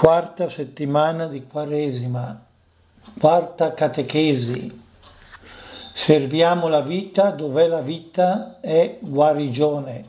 Quarta settimana di Quaresima, quarta catechesi. Serviamo la vita dove la vita è guarigione.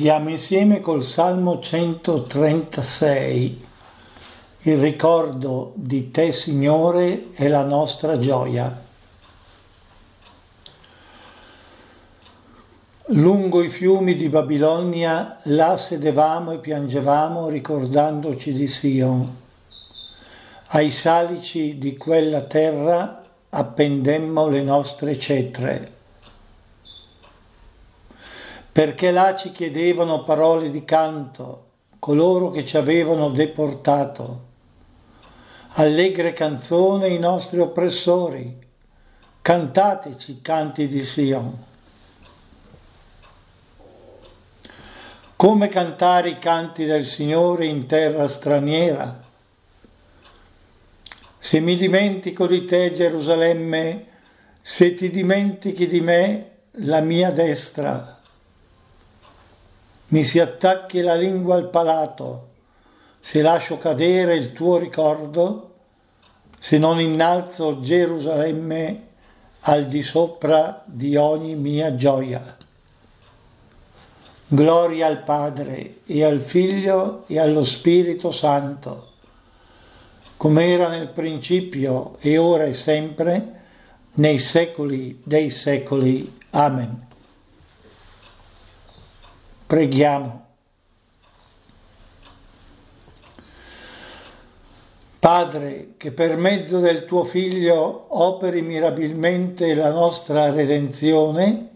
Preghiamo insieme col Salmo 136. Il ricordo di te, Signore, è la nostra gioia. Lungo i fiumi di Babilonia, là sedevamo e piangevamo ricordandoci di Sion. Ai salici di quella terra appendemmo le nostre cetre perché là ci chiedevano parole di canto coloro che ci avevano deportato. Allegre canzone i nostri oppressori, cantateci canti di Sion. Come cantare i canti del Signore in terra straniera? Se mi dimentico di te, Gerusalemme, se ti dimentichi di me, la mia destra, mi si attacchi la lingua al palato, se lascio cadere il tuo ricordo, se non innalzo Gerusalemme al di sopra di ogni mia gioia. Gloria al Padre e al Figlio e allo Spirito Santo, come era nel principio e ora e sempre, nei secoli dei secoli. Amen. Preghiamo. Padre, che per mezzo del tuo Figlio operi mirabilmente la nostra redenzione,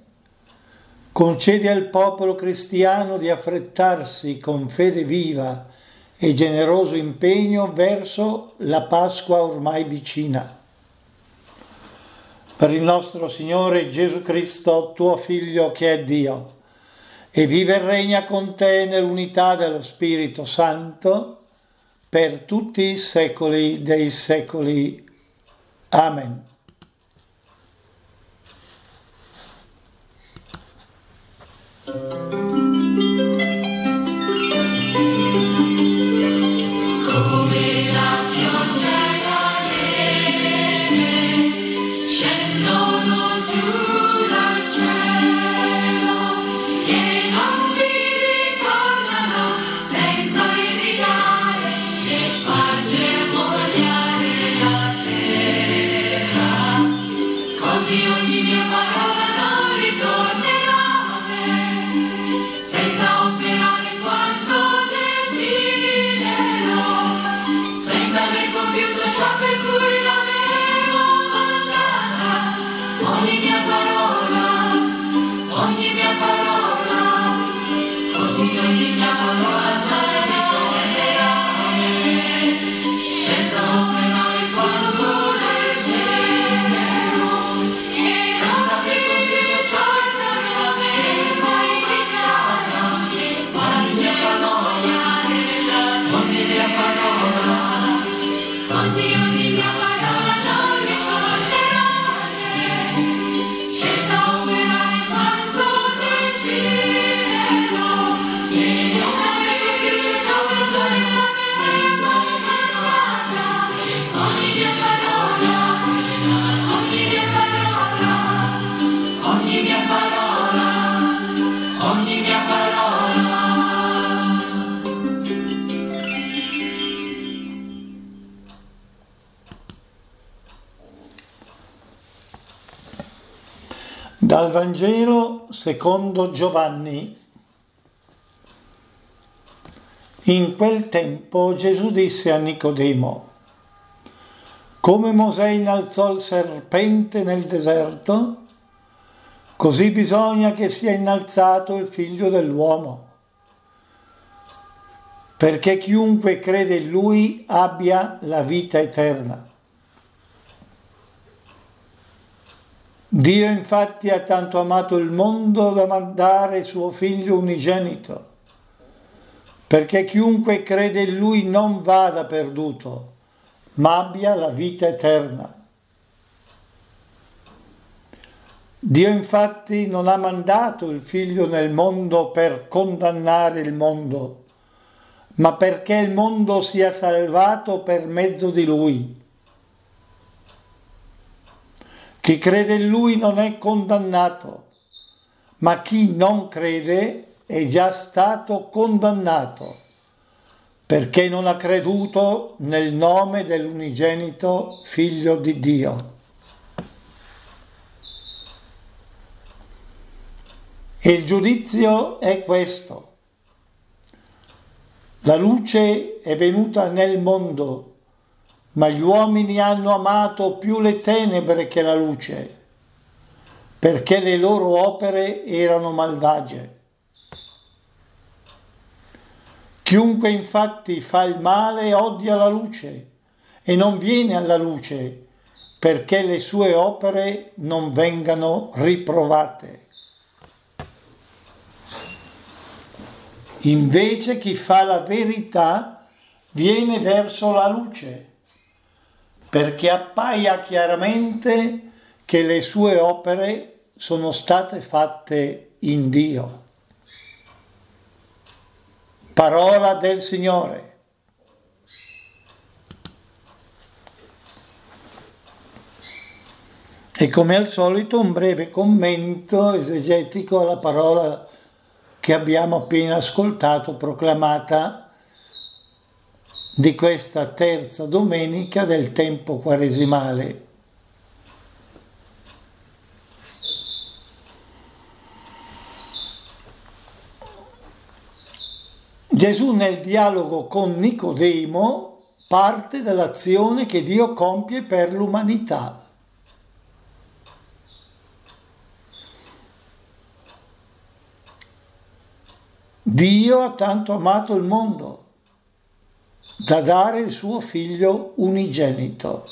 concedi al popolo cristiano di affrettarsi con fede viva e generoso impegno verso la Pasqua ormai vicina. Per il nostro Signore Gesù Cristo, tuo Figlio che è Dio e vive e regna con te nell'unità dello Spirito Santo per tutti i secoli dei secoli. Amen. Dal Vangelo secondo Giovanni. In quel tempo Gesù disse a Nicodemo, come Mosè innalzò il serpente nel deserto, così bisogna che sia innalzato il figlio dell'uomo, perché chiunque crede in lui abbia la vita eterna. Dio infatti ha tanto amato il mondo da mandare suo figlio unigenito, perché chiunque crede in lui non vada perduto, ma abbia la vita eterna. Dio infatti non ha mandato il figlio nel mondo per condannare il mondo, ma perché il mondo sia salvato per mezzo di lui. Chi crede in lui non è condannato, ma chi non crede è già stato condannato, perché non ha creduto nel nome dell'unigenito figlio di Dio. E il giudizio è questo. La luce è venuta nel mondo ma gli uomini hanno amato più le tenebre che la luce, perché le loro opere erano malvagie. Chiunque infatti fa il male odia la luce e non viene alla luce perché le sue opere non vengano riprovate. Invece chi fa la verità viene verso la luce perché appaia chiaramente che le sue opere sono state fatte in Dio. Parola del Signore. E come al solito un breve commento esegetico alla parola che abbiamo appena ascoltato proclamata di questa terza domenica del tempo quaresimale. Gesù nel dialogo con Nicodemo parte dall'azione che Dio compie per l'umanità. Dio ha tanto amato il mondo da dare il suo figlio unigenito.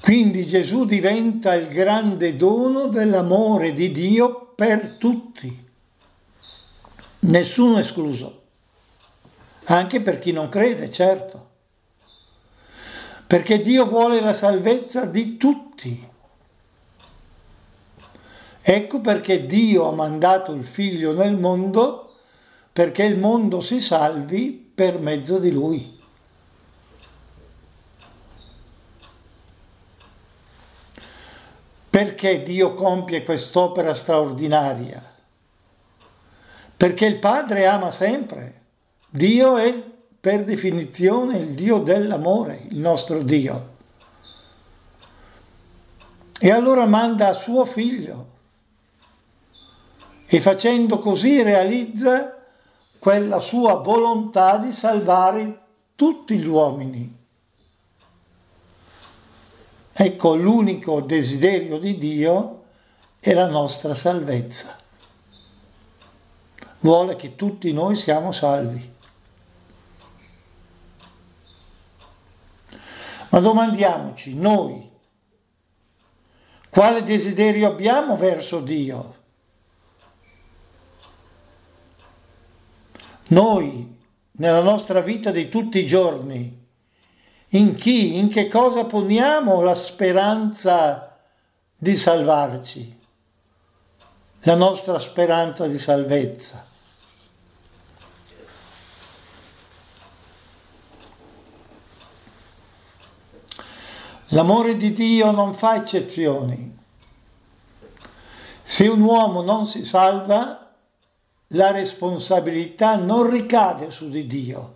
Quindi Gesù diventa il grande dono dell'amore di Dio per tutti, nessuno escluso, anche per chi non crede, certo, perché Dio vuole la salvezza di tutti. Ecco perché Dio ha mandato il figlio nel mondo perché il mondo si salvi per mezzo di lui. Perché Dio compie quest'opera straordinaria? Perché il Padre ama sempre. Dio è per definizione il Dio dell'amore, il nostro Dio. E allora manda suo figlio e facendo così realizza quella sua volontà di salvare tutti gli uomini. Ecco, l'unico desiderio di Dio è la nostra salvezza. Vuole che tutti noi siamo salvi. Ma domandiamoci, noi, quale desiderio abbiamo verso Dio? Noi, nella nostra vita di tutti i giorni, in chi, in che cosa poniamo la speranza di salvarci, la nostra speranza di salvezza. L'amore di Dio non fa eccezioni. Se un uomo non si salva, la responsabilità non ricade su di Dio,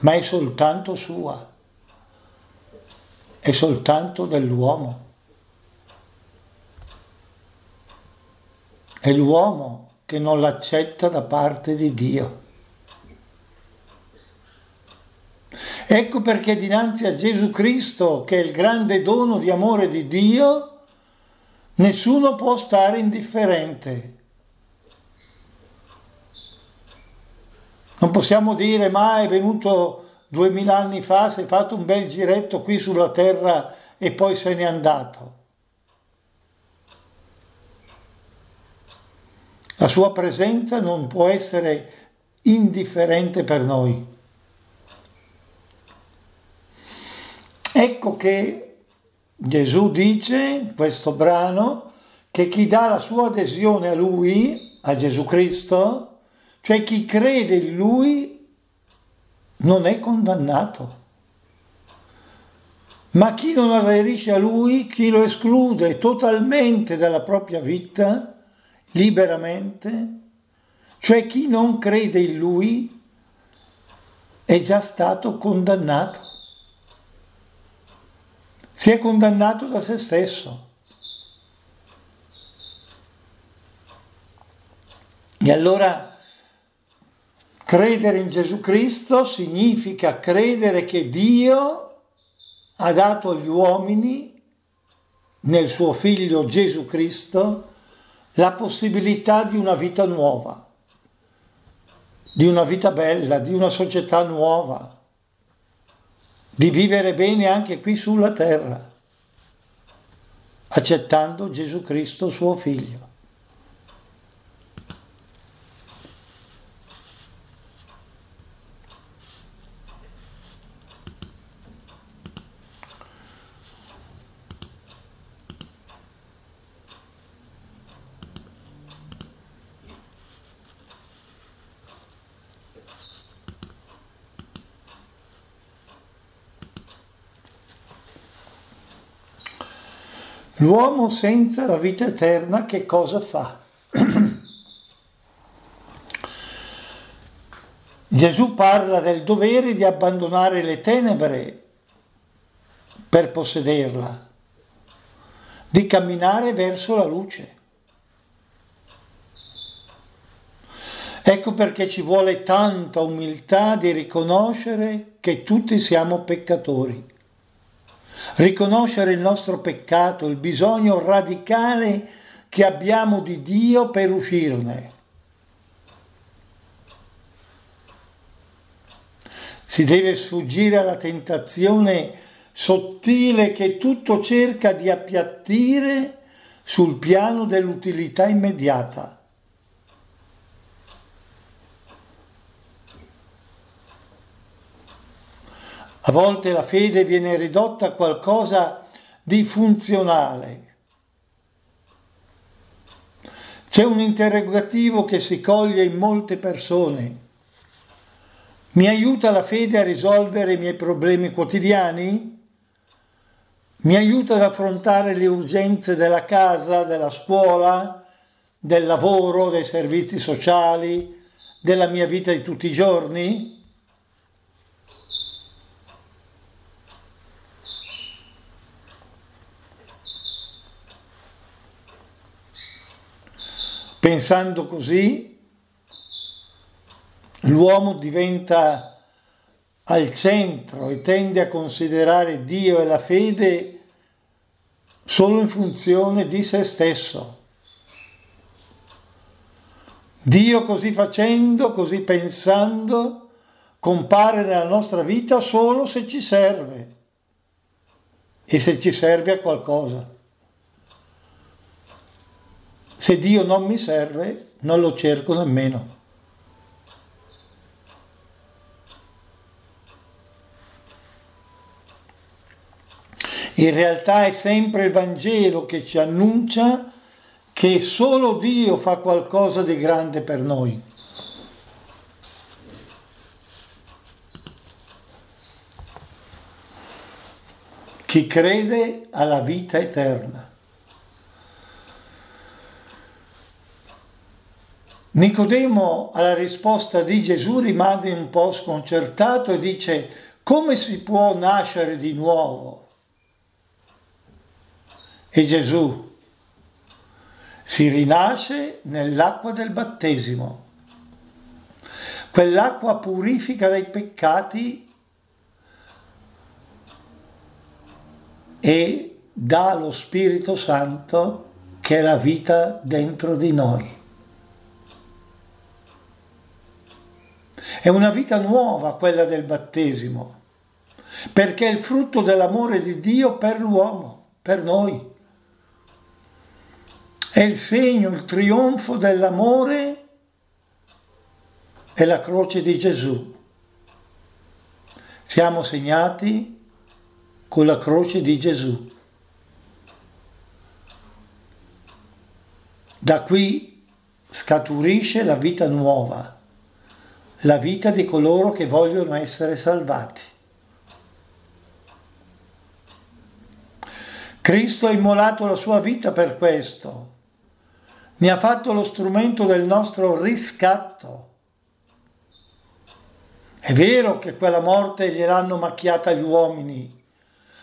ma è soltanto sua, è soltanto dell'uomo. È l'uomo che non l'accetta da parte di Dio. Ecco perché dinanzi a Gesù Cristo, che è il grande dono di amore di Dio, nessuno può stare indifferente Non possiamo dire ma è venuto duemila anni fa, si è fatto un bel giretto qui sulla terra e poi se n'è andato. La sua presenza non può essere indifferente per noi. Ecco che Gesù dice in questo brano che chi dà la sua adesione a Lui, a Gesù Cristo, cioè chi crede in lui non è condannato. Ma chi non aderisce a lui, chi lo esclude totalmente dalla propria vita, liberamente, cioè chi non crede in lui, è già stato condannato. Si è condannato da se stesso. E allora Credere in Gesù Cristo significa credere che Dio ha dato agli uomini, nel suo figlio Gesù Cristo, la possibilità di una vita nuova, di una vita bella, di una società nuova, di vivere bene anche qui sulla terra, accettando Gesù Cristo suo figlio. L'uomo senza la vita eterna che cosa fa? Gesù parla del dovere di abbandonare le tenebre per possederla, di camminare verso la luce. Ecco perché ci vuole tanta umiltà di riconoscere che tutti siamo peccatori riconoscere il nostro peccato, il bisogno radicale che abbiamo di Dio per uscirne. Si deve sfuggire alla tentazione sottile che tutto cerca di appiattire sul piano dell'utilità immediata. A volte la fede viene ridotta a qualcosa di funzionale. C'è un interrogativo che si coglie in molte persone. Mi aiuta la fede a risolvere i miei problemi quotidiani? Mi aiuta ad affrontare le urgenze della casa, della scuola, del lavoro, dei servizi sociali, della mia vita di tutti i giorni? Pensando così, l'uomo diventa al centro e tende a considerare Dio e la fede solo in funzione di se stesso. Dio così facendo, così pensando, compare nella nostra vita solo se ci serve e se ci serve a qualcosa. Se Dio non mi serve, non lo cerco nemmeno. In realtà è sempre il Vangelo che ci annuncia che solo Dio fa qualcosa di grande per noi. Chi crede alla vita eterna. Nicodemo alla risposta di Gesù rimane un po' sconcertato e dice come si può nascere di nuovo? E Gesù si rinasce nell'acqua del battesimo. Quell'acqua purifica dai peccati e dà lo Spirito Santo che è la vita dentro di noi. È una vita nuova quella del battesimo, perché è il frutto dell'amore di Dio per l'uomo, per noi. È il segno, il trionfo dell'amore e la croce di Gesù. Siamo segnati con la croce di Gesù. Da qui scaturisce la vita nuova, la vita di coloro che vogliono essere salvati. Cristo ha immolato la sua vita per questo, ne ha fatto lo strumento del nostro riscatto. È vero che quella morte gliel'hanno macchiata gli uomini,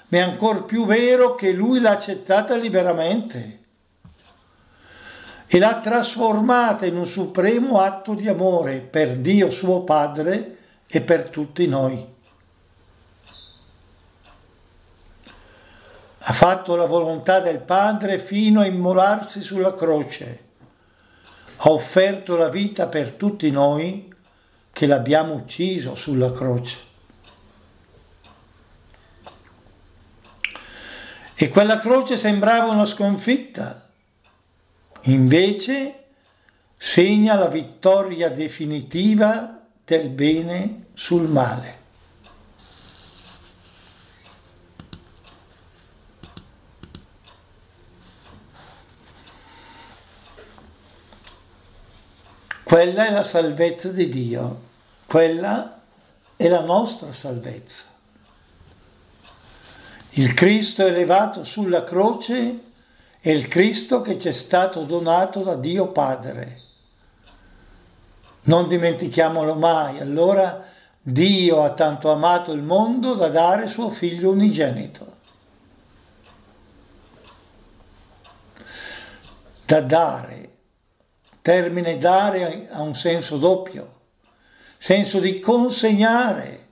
ma è ancora più vero che lui l'ha accettata liberamente e l'ha trasformata in un supremo atto di amore per Dio suo Padre e per tutti noi. ha fatto la volontà del Padre fino a immolarsi sulla croce, ha offerto la vita per tutti noi che l'abbiamo ucciso sulla croce. E quella croce sembrava una sconfitta, invece segna la vittoria definitiva del bene sul male. Quella è la salvezza di Dio, quella è la nostra salvezza. Il Cristo elevato sulla croce è il Cristo che ci è stato donato da Dio Padre. Non dimentichiamolo mai, allora Dio ha tanto amato il mondo da dare suo figlio unigenito. Da dare Termine dare ha un senso doppio, senso di consegnare,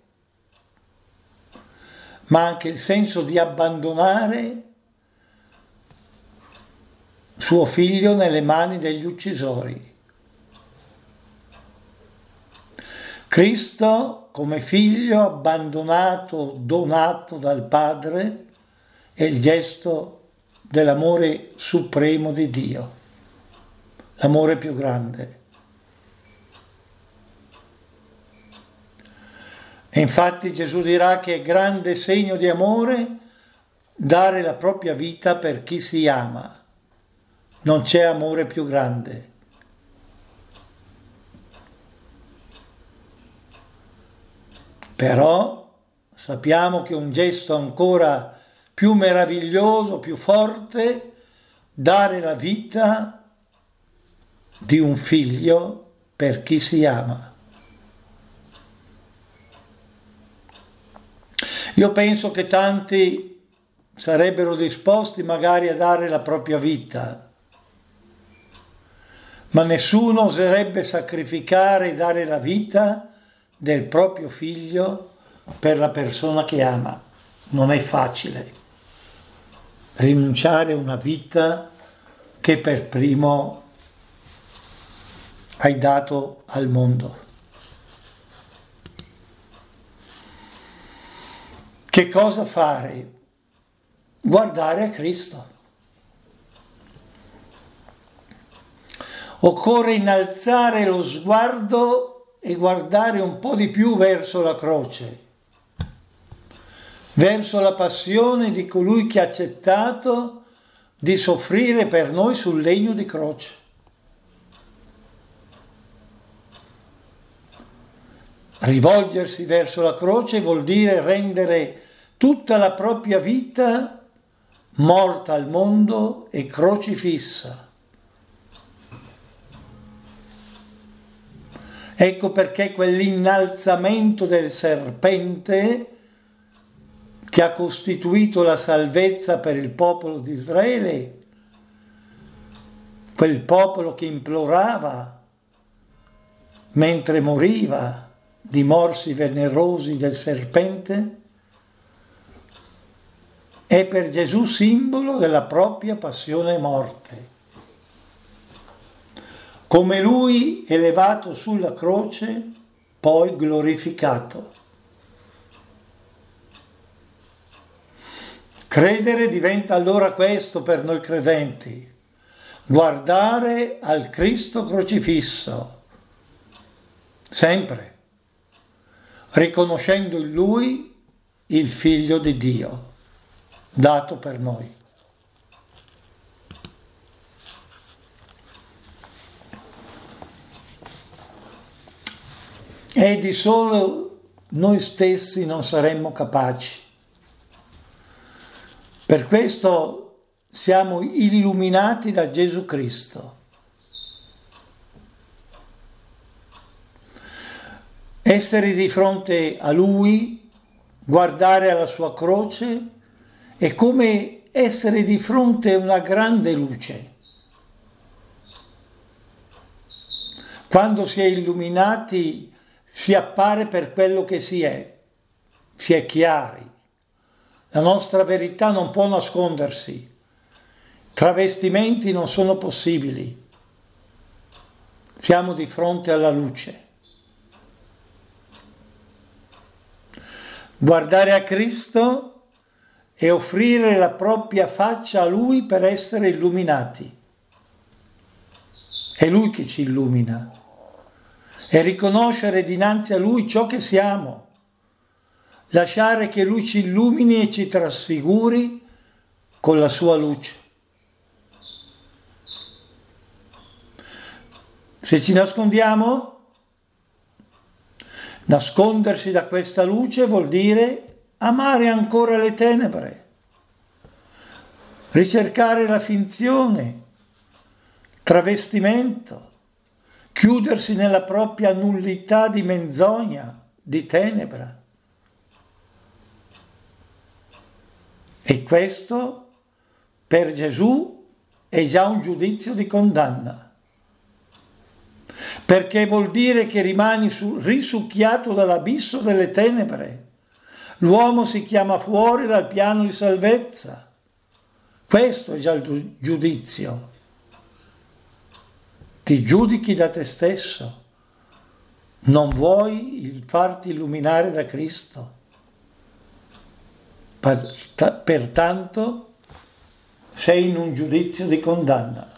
ma anche il senso di abbandonare suo figlio nelle mani degli uccisori. Cristo come figlio abbandonato, donato dal Padre, è il gesto dell'amore supremo di Dio, l'amore più grande. E infatti Gesù dirà che è grande segno di amore dare la propria vita per chi si ama. Non c'è amore più grande. Però sappiamo che un gesto ancora più meraviglioso, più forte, dare la vita di un figlio per chi si ama. Io penso che tanti sarebbero disposti magari a dare la propria vita, ma nessuno oserebbe sacrificare e dare la vita del proprio figlio per la persona che ama. Non è facile rinunciare a una vita che per primo hai dato al mondo. Che cosa fare? Guardare a Cristo. Occorre innalzare lo sguardo e guardare un po' di più verso la croce, verso la passione di colui che ha accettato di soffrire per noi sul legno di croce. Rivolgersi verso la croce vuol dire rendere tutta la propria vita morta al mondo e crocifissa. Ecco perché quell'innalzamento del serpente che ha costituito la salvezza per il popolo di Israele, quel popolo che implorava mentre moriva di morsi venerosi del serpente, è per Gesù simbolo della propria passione e morte come lui elevato sulla croce, poi glorificato. Credere diventa allora questo per noi credenti, guardare al Cristo crocifisso, sempre, riconoscendo in Lui il Figlio di Dio, dato per noi. E di solo noi stessi non saremmo capaci. Per questo siamo illuminati da Gesù Cristo. Essere di fronte a Lui, guardare alla sua croce, è come essere di fronte a una grande luce. Quando si è illuminati si appare per quello che si è, si è chiari. La nostra verità non può nascondersi, travestimenti non sono possibili. Siamo di fronte alla luce. Guardare a Cristo e offrire la propria faccia a Lui per essere illuminati. È Lui che ci illumina e riconoscere dinanzi a Lui ciò che siamo, lasciare che Lui ci illumini e ci trasfiguri con la sua luce. Se ci nascondiamo, nascondersi da questa luce vuol dire amare ancora le tenebre, ricercare la finzione, travestimento chiudersi nella propria nullità di menzogna, di tenebra. E questo per Gesù è già un giudizio di condanna, perché vuol dire che rimani su, risucchiato dall'abisso delle tenebre. L'uomo si chiama fuori dal piano di salvezza. Questo è già il giudizio ti giudichi da te stesso, Non vuoi farti illuminare da Cristo? Pertanto sei in un giudizio di condanna.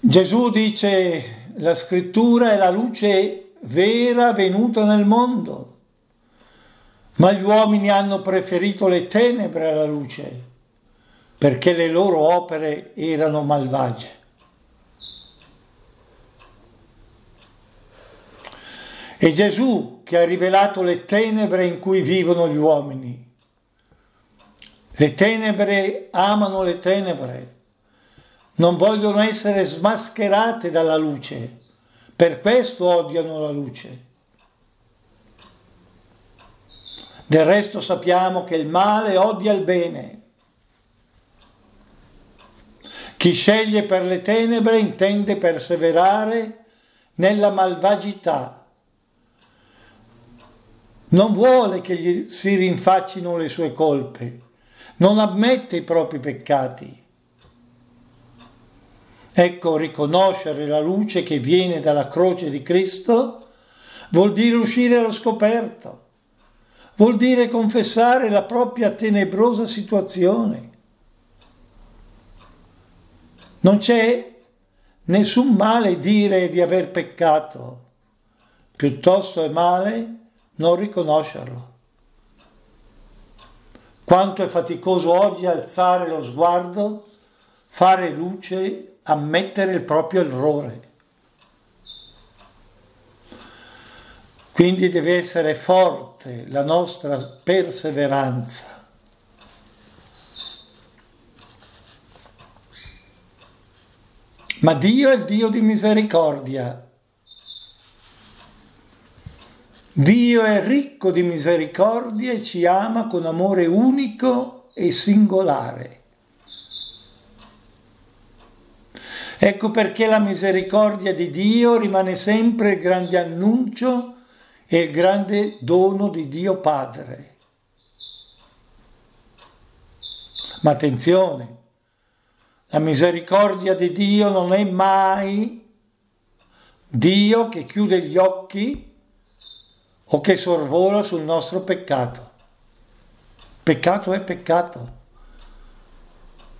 Gesù dice la scrittura è la luce vera venuta nel mondo, ma gli uomini hanno preferito le tenebre alla luce perché le loro opere erano malvagie. È Gesù che ha rivelato le tenebre in cui vivono gli uomini. Le tenebre amano le tenebre, non vogliono essere smascherate dalla luce, per questo odiano la luce. Del resto sappiamo che il male odia il bene chi sceglie per le tenebre intende perseverare nella malvagità. Non vuole che gli si rinfaccino le sue colpe, non ammette i propri peccati. Ecco, riconoscere la luce che viene dalla croce di Cristo vuol dire uscire allo scoperto, vuol dire confessare la propria tenebrosa situazione non c'è nessun male dire di aver peccato, piuttosto è male non riconoscerlo. Quanto è faticoso oggi alzare lo sguardo, fare luce, ammettere il proprio errore. Quindi deve essere forte la nostra perseveranza Ma Dio è il Dio di misericordia. Dio è ricco di misericordia e ci ama con amore unico e singolare. Ecco perché la misericordia di Dio rimane sempre il grande annuncio e il grande dono di Dio Padre. Ma attenzione, la misericordia di Dio non è mai Dio che chiude gli occhi o che sorvola sul nostro peccato. Peccato è peccato.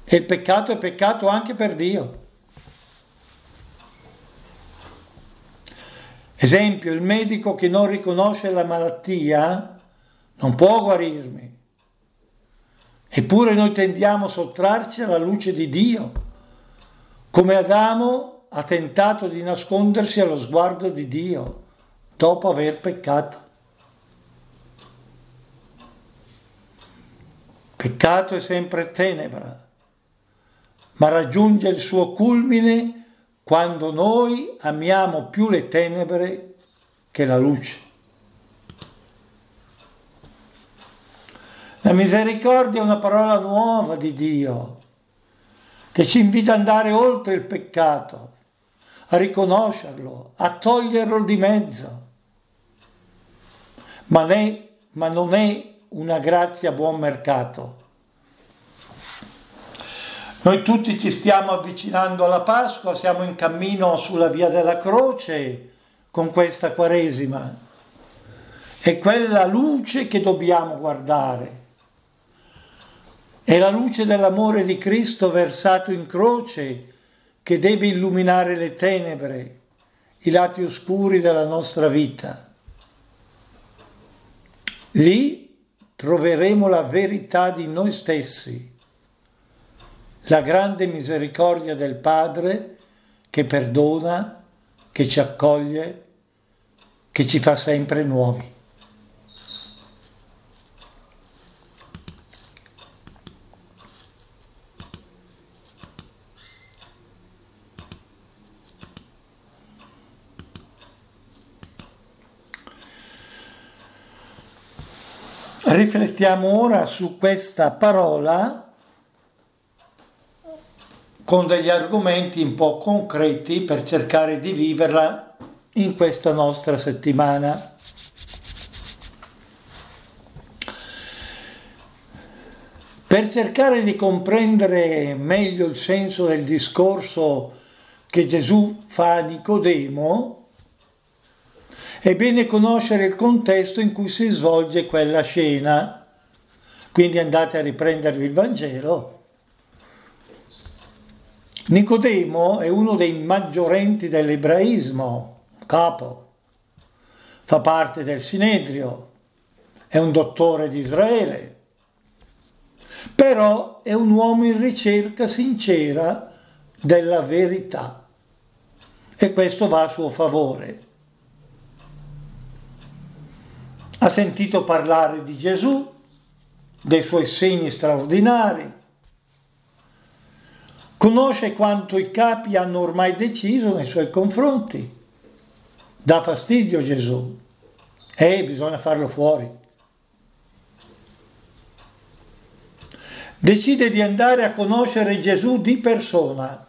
E il peccato è peccato anche per Dio. Esempio, il medico che non riconosce la malattia non può guarirmi. Eppure noi tendiamo a sottrarci alla luce di Dio, come Adamo ha tentato di nascondersi allo sguardo di Dio dopo aver peccato. Peccato è sempre tenebra, ma raggiunge il suo culmine quando noi amiamo più le tenebre che la luce. La misericordia è una parola nuova di Dio che ci invita ad andare oltre il peccato, a riconoscerlo, a toglierlo di mezzo. Ma, ne, ma non è una grazia a buon mercato. Noi tutti ci stiamo avvicinando alla Pasqua, siamo in cammino sulla via della croce con questa Quaresima. È quella luce che dobbiamo guardare è la luce dell'amore di Cristo versato in croce che deve illuminare le tenebre, i lati oscuri della nostra vita. Lì troveremo la verità di noi stessi, la grande misericordia del Padre che perdona, che ci accoglie, che ci fa sempre nuovi. Riflettiamo ora su questa parola con degli argomenti un po' concreti per cercare di viverla in questa nostra settimana. Per cercare di comprendere meglio il senso del discorso che Gesù fa a Nicodemo, è bene conoscere il contesto in cui si svolge quella scena. Quindi andate a riprendervi il Vangelo. Nicodemo è uno dei maggiorenti dell'ebraismo, capo, fa parte del Sinedrio, è un dottore di Israele, però è un uomo in ricerca sincera della verità e questo va a suo favore. Ha sentito parlare di Gesù, dei suoi segni straordinari, conosce quanto i capi hanno ormai deciso nei suoi confronti. Dà fastidio Gesù. E bisogna farlo fuori. Decide di andare a conoscere Gesù di persona.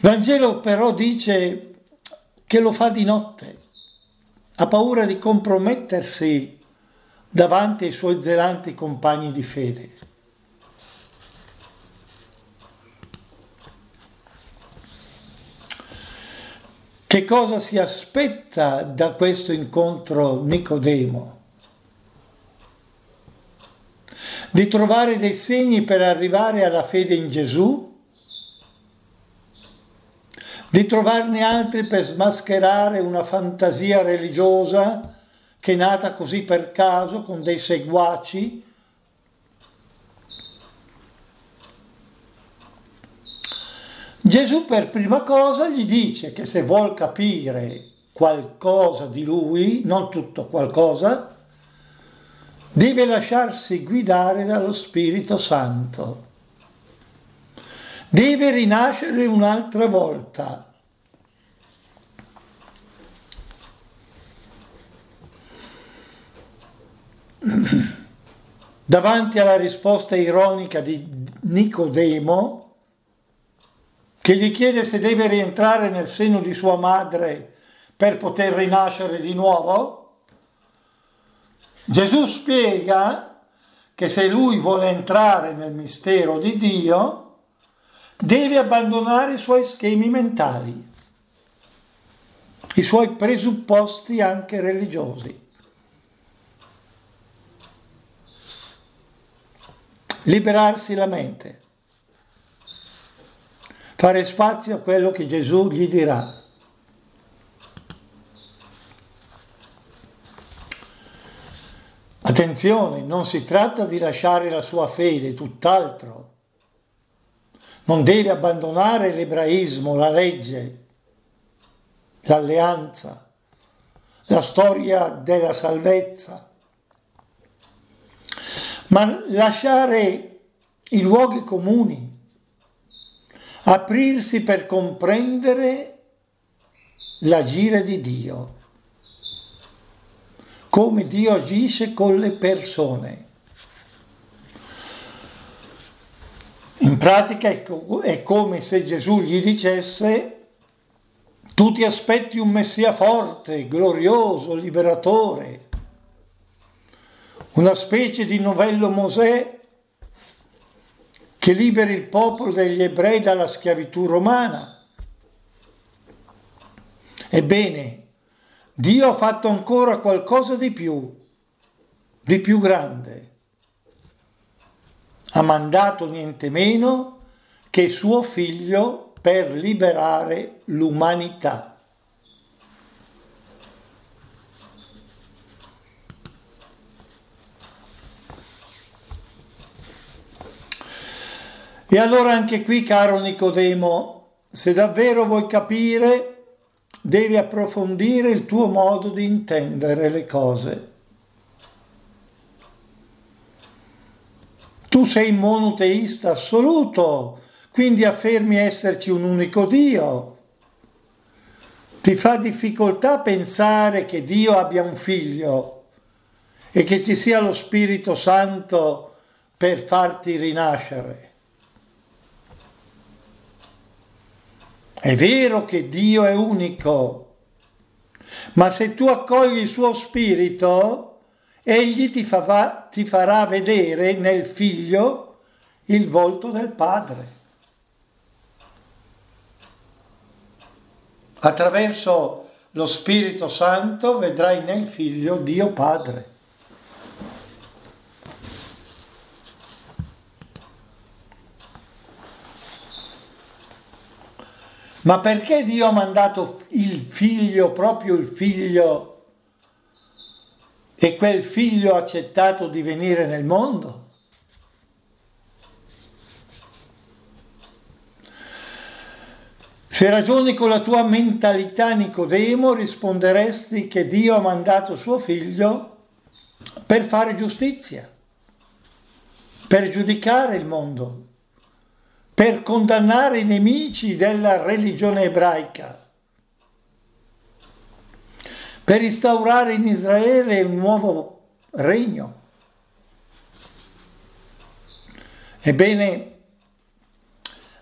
Vangelo però dice che lo fa di notte ha paura di compromettersi davanti ai suoi zelanti compagni di fede. Che cosa si aspetta da questo incontro Nicodemo? Di trovare dei segni per arrivare alla fede in Gesù? di trovarne altri per smascherare una fantasia religiosa che è nata così per caso con dei seguaci. Gesù per prima cosa gli dice che se vuol capire qualcosa di lui, non tutto qualcosa, deve lasciarsi guidare dallo Spirito Santo deve rinascere un'altra volta. Davanti alla risposta ironica di Nicodemo, che gli chiede se deve rientrare nel seno di sua madre per poter rinascere di nuovo, Gesù spiega che se lui vuole entrare nel mistero di Dio, deve abbandonare i suoi schemi mentali, i suoi presupposti anche religiosi. Liberarsi la mente, fare spazio a quello che Gesù gli dirà. Attenzione, non si tratta di lasciare la sua fede, tutt'altro non deve abbandonare l'ebraismo, la legge, l'alleanza, la storia della salvezza, ma lasciare i luoghi comuni, aprirsi per comprendere l'agire di Dio, come Dio agisce con le persone. In pratica è come se Gesù gli dicesse tu ti aspetti un Messia forte, glorioso, liberatore, una specie di novello Mosè che liberi il popolo degli ebrei dalla schiavitù romana. Ebbene, Dio ha fatto ancora qualcosa di più, di più grande ha mandato niente meno che suo figlio per liberare l'umanità. E allora anche qui, caro Nicodemo, se davvero vuoi capire, devi approfondire il tuo modo di intendere le cose. Tu sei monoteista assoluto, quindi affermi esserci un unico Dio. Ti fa difficoltà pensare che Dio abbia un figlio e che ci sia lo Spirito Santo per farti rinascere. È vero che Dio è unico, ma se tu accogli il suo Spirito egli ti, fa, ti farà vedere nel figlio il volto del Padre. Attraverso lo Spirito Santo vedrai nel figlio Dio Padre. Ma perché Dio ha mandato il figlio, proprio il figlio, e quel figlio ha accettato di venire nel mondo? Se ragioni con la tua mentalità Nicodemo risponderesti che Dio ha mandato suo figlio per fare giustizia, per giudicare il mondo, per condannare i nemici della religione ebraica per instaurare in Israele un nuovo regno. Ebbene,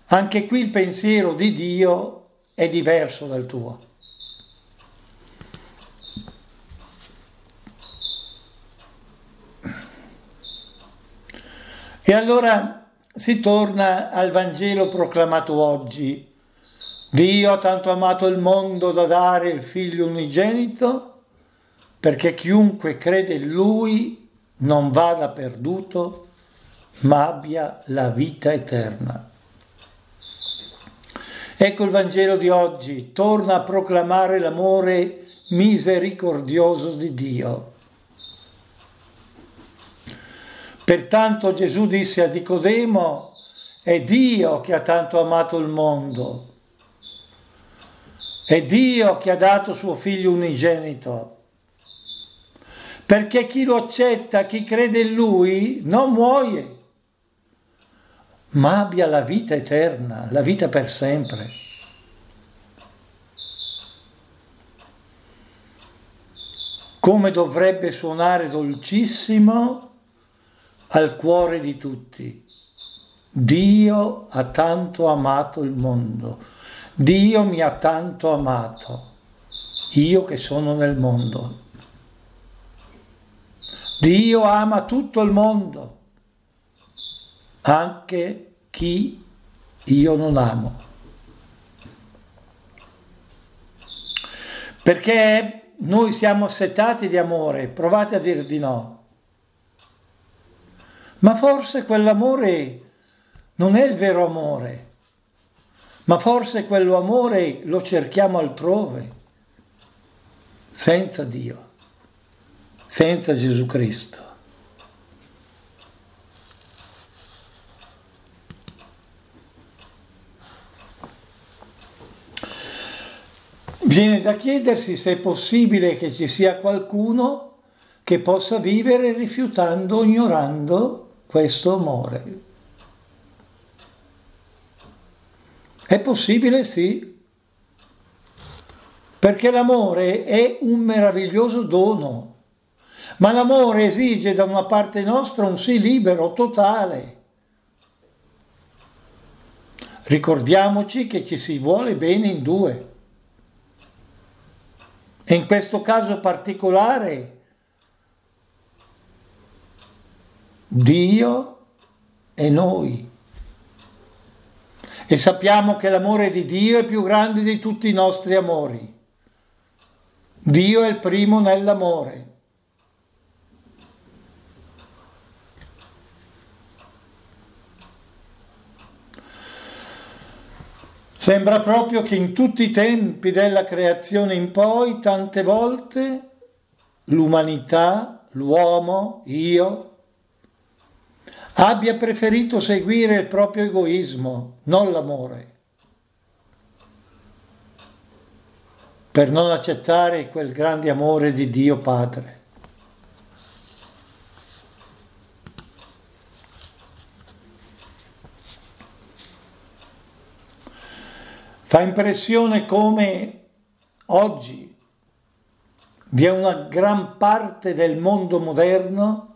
anche qui il pensiero di Dio è diverso dal tuo. E allora si torna al Vangelo proclamato oggi, Dio ha tanto amato il mondo da dare il figlio unigenito perché chiunque crede in lui non vada perduto ma abbia la vita eterna. Ecco il Vangelo di oggi, torna a proclamare l'amore misericordioso di Dio. Pertanto Gesù disse a Nicodemo, è Dio che ha tanto amato il mondo è Dio che ha dato suo figlio unigenito. Perché chi lo accetta, chi crede in lui, non muoie, ma abbia la vita eterna, la vita per sempre. Come dovrebbe suonare dolcissimo al cuore di tutti. Dio ha tanto amato il mondo Dio mi ha tanto amato, io che sono nel mondo. Dio ama tutto il mondo, anche chi io non amo. Perché noi siamo assetati di amore, provate a dir di no. Ma forse quell'amore non è il vero amore ma forse quello amore lo cerchiamo altrove, senza Dio, senza Gesù Cristo. Viene da chiedersi se è possibile che ci sia qualcuno che possa vivere rifiutando, ignorando questo amore. È possibile sì, perché l'amore è un meraviglioso dono, ma l'amore esige da una parte nostra un sì libero, totale. Ricordiamoci che ci si vuole bene in due. E in questo caso particolare Dio e noi. E sappiamo che l'amore di Dio è più grande di tutti i nostri amori. Dio è il primo nell'amore. Sembra proprio che in tutti i tempi della creazione in poi, tante volte, l'umanità, l'uomo, io, abbia preferito seguire il proprio egoismo, non l'amore, per non accettare quel grande amore di Dio Padre. Fa impressione come oggi vi è una gran parte del mondo moderno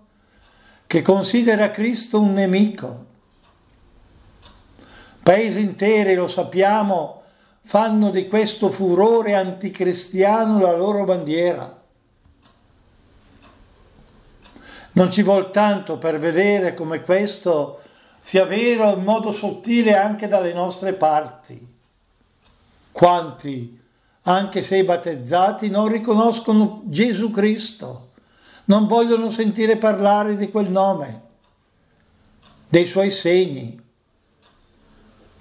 che considera Cristo un nemico. Paesi interi, lo sappiamo, fanno di questo furore anticristiano la loro bandiera. Non ci vuol tanto per vedere come questo sia vero in modo sottile anche dalle nostre parti. Quanti, anche se battezzati, non riconoscono Gesù Cristo, non vogliono sentire parlare di quel nome, dei suoi segni,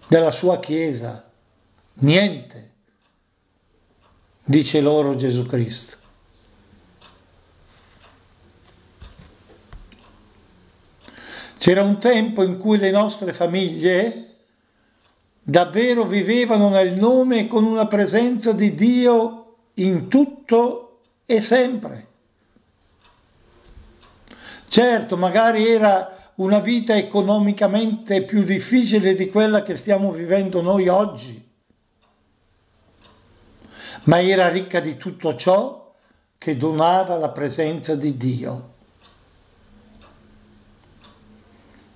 della sua Chiesa. Niente, dice loro Gesù Cristo. C'era un tempo in cui le nostre famiglie davvero vivevano nel nome e con una presenza di Dio in tutto e sempre. Certo, magari era una vita economicamente più difficile di quella che stiamo vivendo noi oggi, ma era ricca di tutto ciò che donava la presenza di Dio.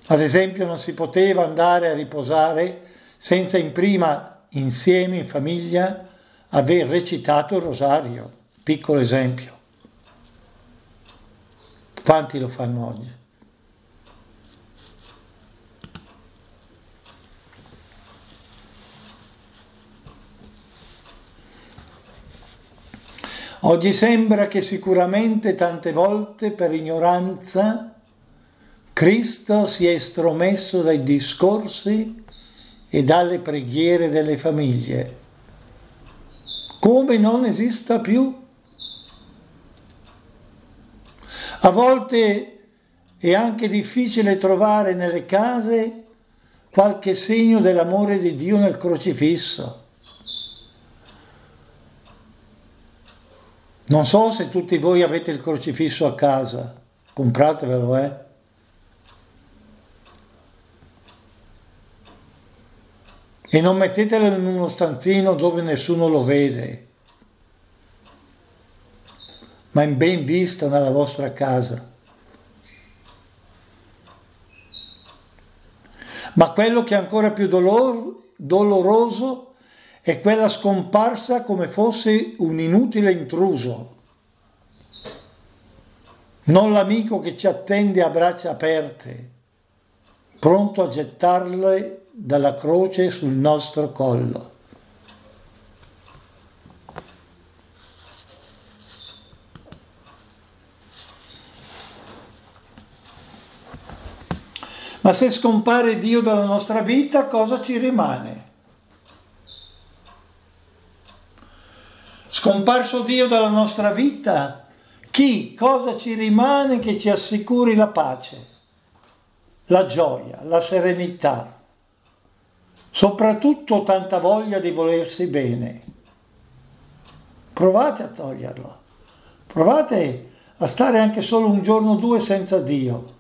Ad esempio non si poteva andare a riposare senza in prima, insieme, in famiglia, aver recitato il rosario. Piccolo esempio. Quanti lo fanno oggi? Oggi sembra che sicuramente tante volte per ignoranza Cristo si è estromesso dai discorsi e dalle preghiere delle famiglie, come non esista più. A volte è anche difficile trovare nelle case qualche segno dell'amore di Dio nel crocifisso. Non so se tutti voi avete il crocifisso a casa, compratevelo, eh. e non mettetelo in uno stanzino dove nessuno lo vede, ma in ben vista nella vostra casa. Ma quello che è ancora più dolor, doloroso è quella scomparsa come fosse un inutile intruso, non l'amico che ci attende a braccia aperte, pronto a gettarle dalla croce sul nostro collo. Ma se scompare Dio dalla nostra vita, cosa ci rimane? Scomparso Dio dalla nostra vita, chi, cosa ci rimane che ci assicuri la pace, la gioia, la serenità, soprattutto tanta voglia di volersi bene. Provate a toglierlo, provate a stare anche solo un giorno o due senza Dio,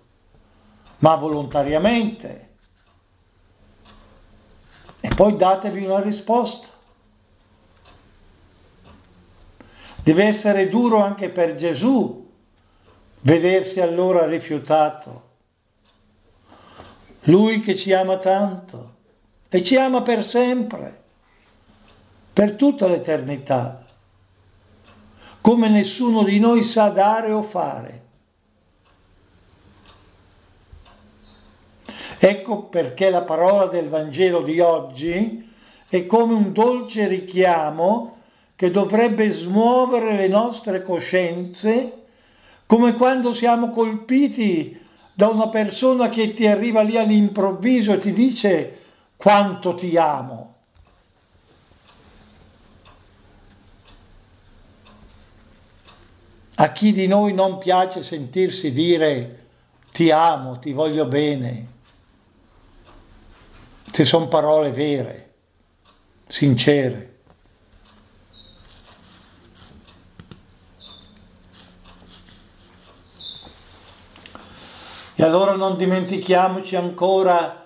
ma volontariamente. E poi datevi una risposta. Deve essere duro anche per Gesù vedersi allora rifiutato. Lui che ci ama tanto e ci ama per sempre, per tutta l'eternità, come nessuno di noi sa dare o fare. Ecco perché la parola del Vangelo di oggi è come un dolce richiamo che dovrebbe smuovere le nostre coscienze, come quando siamo colpiti da una persona che ti arriva lì all'improvviso e ti dice quanto ti amo. A chi di noi non piace sentirsi dire ti amo, ti voglio bene, se sono parole vere, sincere. E allora non dimentichiamoci ancora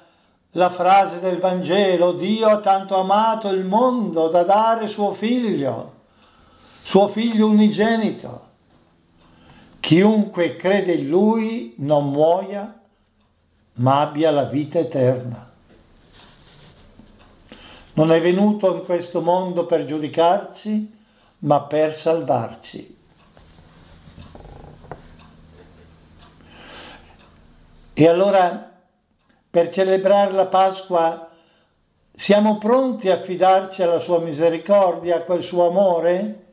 la frase del Vangelo, Dio ha tanto amato il mondo da dare suo figlio, suo figlio unigenito. Chiunque crede in lui non muoia, ma abbia la vita eterna. Non è venuto in questo mondo per giudicarci, ma per salvarci. E allora per celebrare la Pasqua siamo pronti a fidarci alla sua misericordia, a quel suo amore,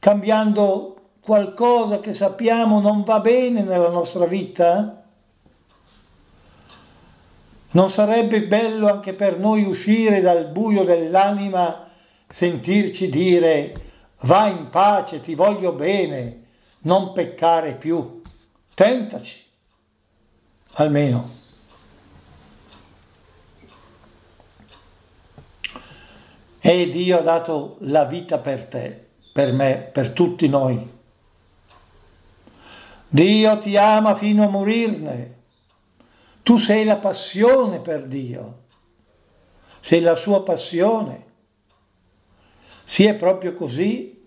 cambiando qualcosa che sappiamo non va bene nella nostra vita? Non sarebbe bello anche per noi uscire dal buio dell'anima, sentirci dire va in pace, ti voglio bene, non peccare più. Tentaci, almeno. E Dio ha dato la vita per te, per me, per tutti noi. Dio ti ama fino a morirne. Tu sei la passione per Dio. Sei la sua passione. Se è proprio così,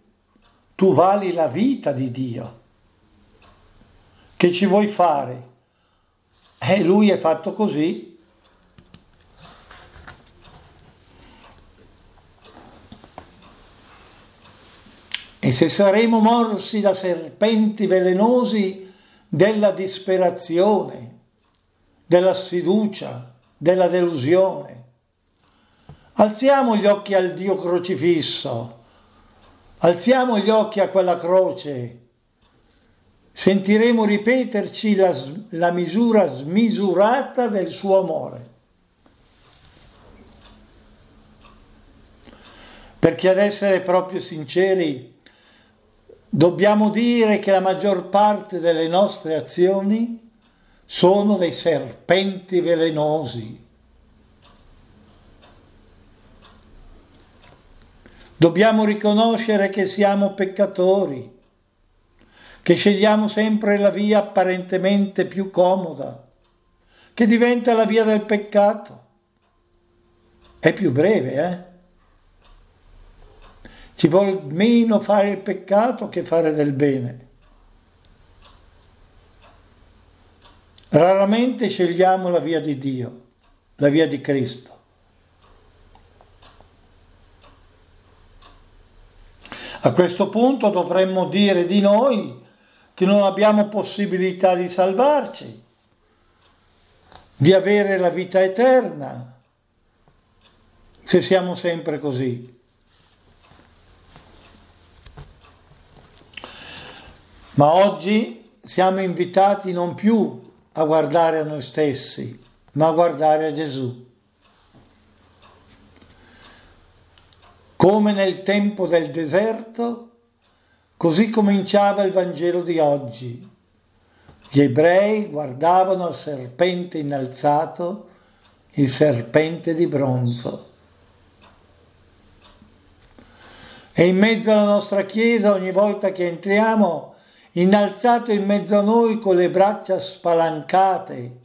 tu vali la vita di Dio. Che ci vuoi fare? E eh, lui è fatto così. E se saremo morsi da serpenti velenosi della disperazione, della sfiducia, della delusione, alziamo gli occhi al Dio crocifisso, alziamo gli occhi a quella croce, sentiremo ripeterci la, la misura smisurata del suo amore. Perché ad essere proprio sinceri, dobbiamo dire che la maggior parte delle nostre azioni sono dei serpenti velenosi. Dobbiamo riconoscere che siamo peccatori, che scegliamo sempre la via apparentemente più comoda, che diventa la via del peccato. È più breve, eh? Ci vuole meno fare il peccato che fare del bene. Raramente scegliamo la via di Dio, la via di Cristo. A questo punto dovremmo dire di noi che non abbiamo possibilità di salvarci, di avere la vita eterna, se siamo sempre così. Ma oggi siamo invitati non più a guardare a noi stessi, ma a guardare a Gesù. Come nel tempo del deserto, così cominciava il Vangelo di oggi. Gli ebrei guardavano al serpente innalzato, il serpente di bronzo. E in mezzo alla nostra Chiesa, ogni volta che entriamo, innalzato in mezzo a noi con le braccia spalancate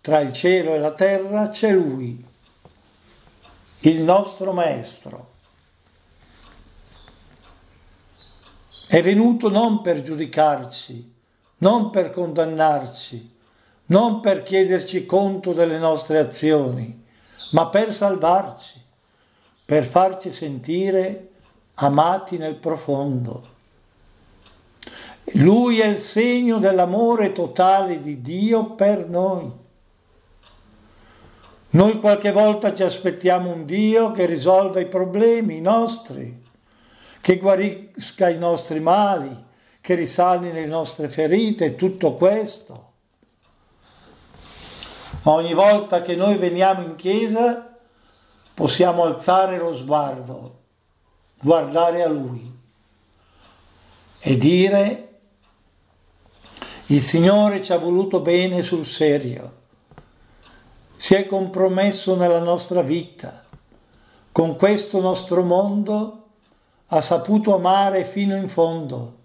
tra il cielo e la terra, c'è Lui, il nostro Maestro. È venuto non per giudicarci, non per condannarci, non per chiederci conto delle nostre azioni, ma per salvarci, per farci sentire amati nel profondo lui è il segno dell'amore totale di Dio per noi. Noi qualche volta ci aspettiamo un Dio che risolva i problemi nostri, che guarisca i nostri mali, che risani le nostre ferite, tutto questo. Ma ogni volta che noi veniamo in chiesa possiamo alzare lo sguardo, guardare a Lui e dire il Signore ci ha voluto bene sul serio, si è compromesso nella nostra vita, con questo nostro mondo ha saputo amare fino in fondo,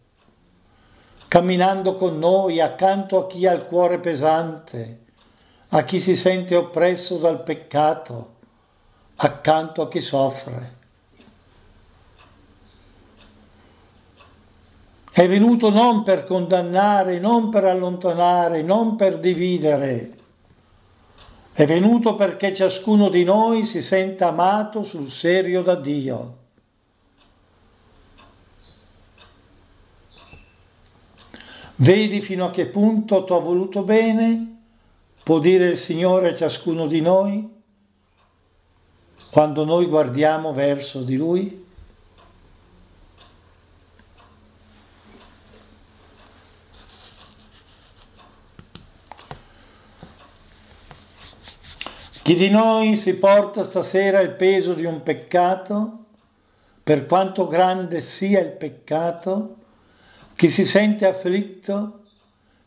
camminando con noi accanto a chi ha il cuore pesante, a chi si sente oppresso dal peccato, accanto a chi soffre. È venuto non per condannare, non per allontanare, non per dividere. È venuto perché ciascuno di noi si senta amato sul serio da Dio. Vedi fino a che punto ti ho voluto bene? può dire il Signore a ciascuno di noi quando noi guardiamo verso di Lui? Chi di noi si porta stasera il peso di un peccato, per quanto grande sia il peccato, chi si sente afflitto,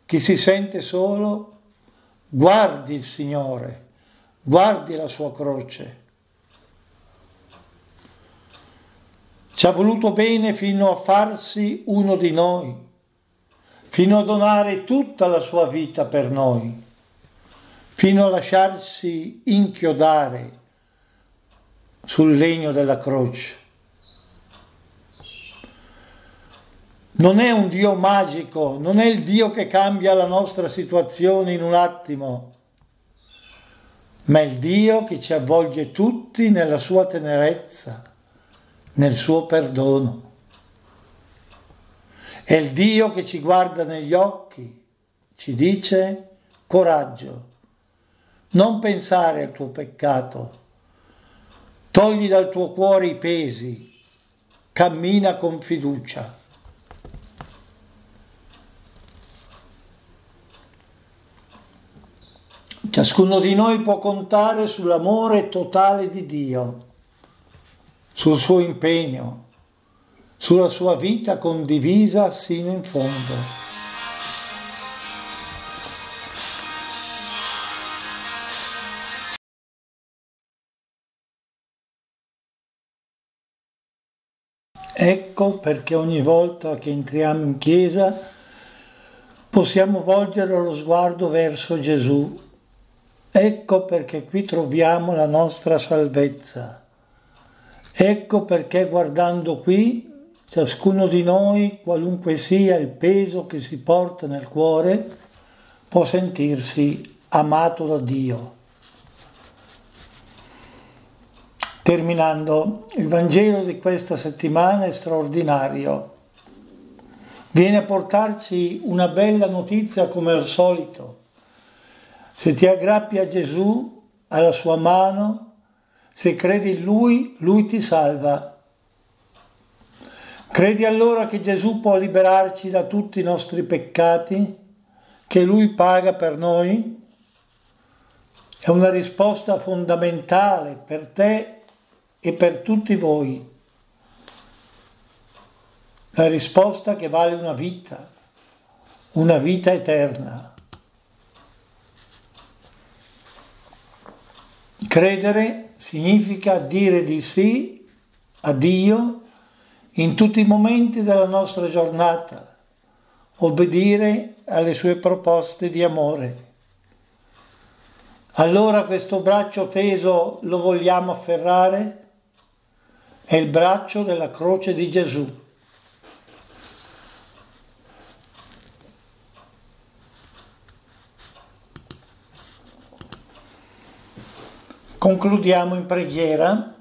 chi si sente solo, guardi il Signore, guardi la sua croce. Ci ha voluto bene fino a farsi uno di noi, fino a donare tutta la sua vita per noi fino a lasciarsi inchiodare sul legno della croce. Non è un Dio magico, non è il Dio che cambia la nostra situazione in un attimo, ma è il Dio che ci avvolge tutti nella sua tenerezza, nel suo perdono. È il Dio che ci guarda negli occhi, ci dice coraggio non pensare al tuo peccato. Togli dal tuo cuore i pesi. Cammina con fiducia. Ciascuno di noi può contare sull'amore totale di Dio, sul suo impegno, sulla sua vita condivisa sino in fondo. Ecco perché ogni volta che entriamo in chiesa possiamo volgere lo sguardo verso Gesù. Ecco perché qui troviamo la nostra salvezza. Ecco perché guardando qui ciascuno di noi, qualunque sia il peso che si porta nel cuore, può sentirsi amato da Dio. Terminando, il Vangelo di questa settimana è straordinario. Viene a portarci una bella notizia come al solito. Se ti aggrappi a Gesù, alla sua mano, se credi in Lui, Lui ti salva. Credi allora che Gesù può liberarci da tutti i nostri peccati, che Lui paga per noi? È una risposta fondamentale per te e per tutti voi. La risposta che vale una vita, una vita eterna. Credere significa dire di sì a Dio in tutti i momenti della nostra giornata, obbedire alle sue proposte di amore. Allora questo braccio teso lo vogliamo afferrare? È il braccio della croce di Gesù. Concludiamo in preghiera.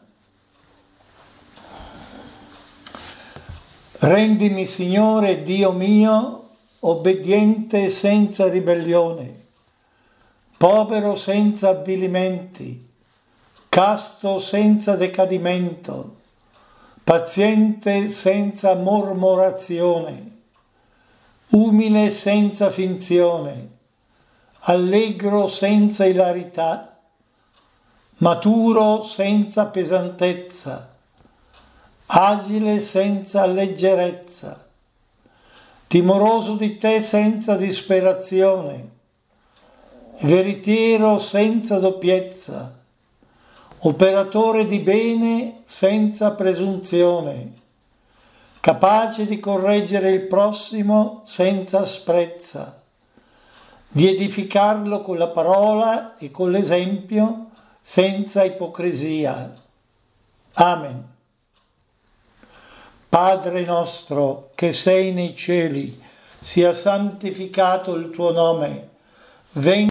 Rendimi, Signore, Dio mio, obbediente senza ribellione, povero senza avvilimenti, casto senza decadimento paziente senza mormorazione, umile senza finzione, allegro senza ilarità, maturo senza pesantezza, agile senza leggerezza, timoroso di te senza disperazione, veritiero senza doppiezza, operatore di bene senza presunzione, capace di correggere il prossimo senza asprezza, di edificarlo con la parola e con l'esempio senza ipocrisia. Amen. Padre nostro che sei nei cieli, sia santificato il tuo nome, venga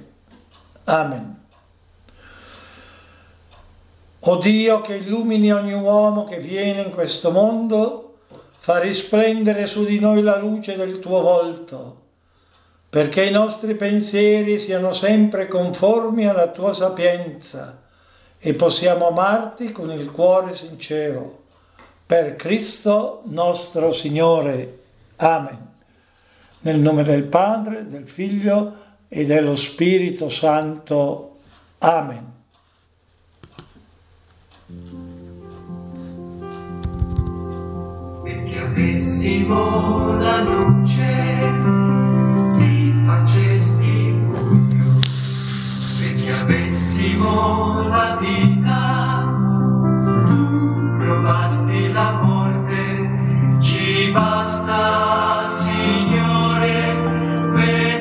Amen. O Dio che illumini ogni uomo che viene in questo mondo, fa risplendere su di noi la luce del tuo volto perché i nostri pensieri siano sempre conformi alla tua sapienza e possiamo amarti con il cuore sincero. Per Cristo nostro Signore. Amen. Nel nome del Padre, del Figlio e dello Spirito Santo. Amen. Che avessimo la luce facesti pugno, perché avessimo la vita, tu provasti la morte, ci basta, Signore, vederci